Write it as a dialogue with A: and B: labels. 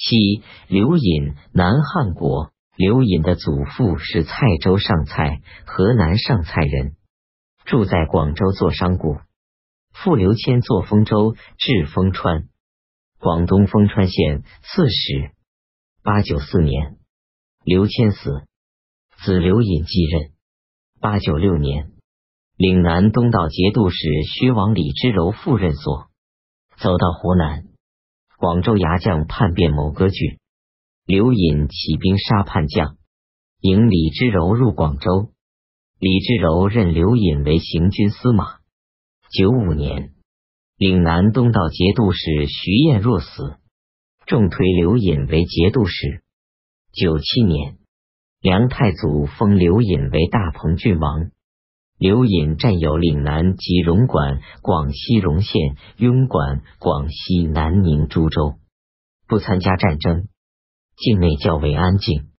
A: 七，刘隐，南汉国。刘隐的祖父是蔡州上蔡，河南上蔡人，住在广州做商贾。父刘谦做丰州，至丰川，广东丰川县刺史。八九四年，刘谦死，子刘隐继任。八九六年，岭南东道节度使薛王李之柔赴任所，走到湖南，广州牙将叛变某割据。刘隐起兵杀叛将，迎李之柔入广州。李之柔任刘隐为行军司马。九五年，岭南东道节度使徐彦若死，重推刘隐为节度使。九七年，梁太祖封刘隐为大鹏郡王。刘隐占有岭南及荣管、广西荣县、庸管、广西南宁、株洲，不参加战争。境内较为安静。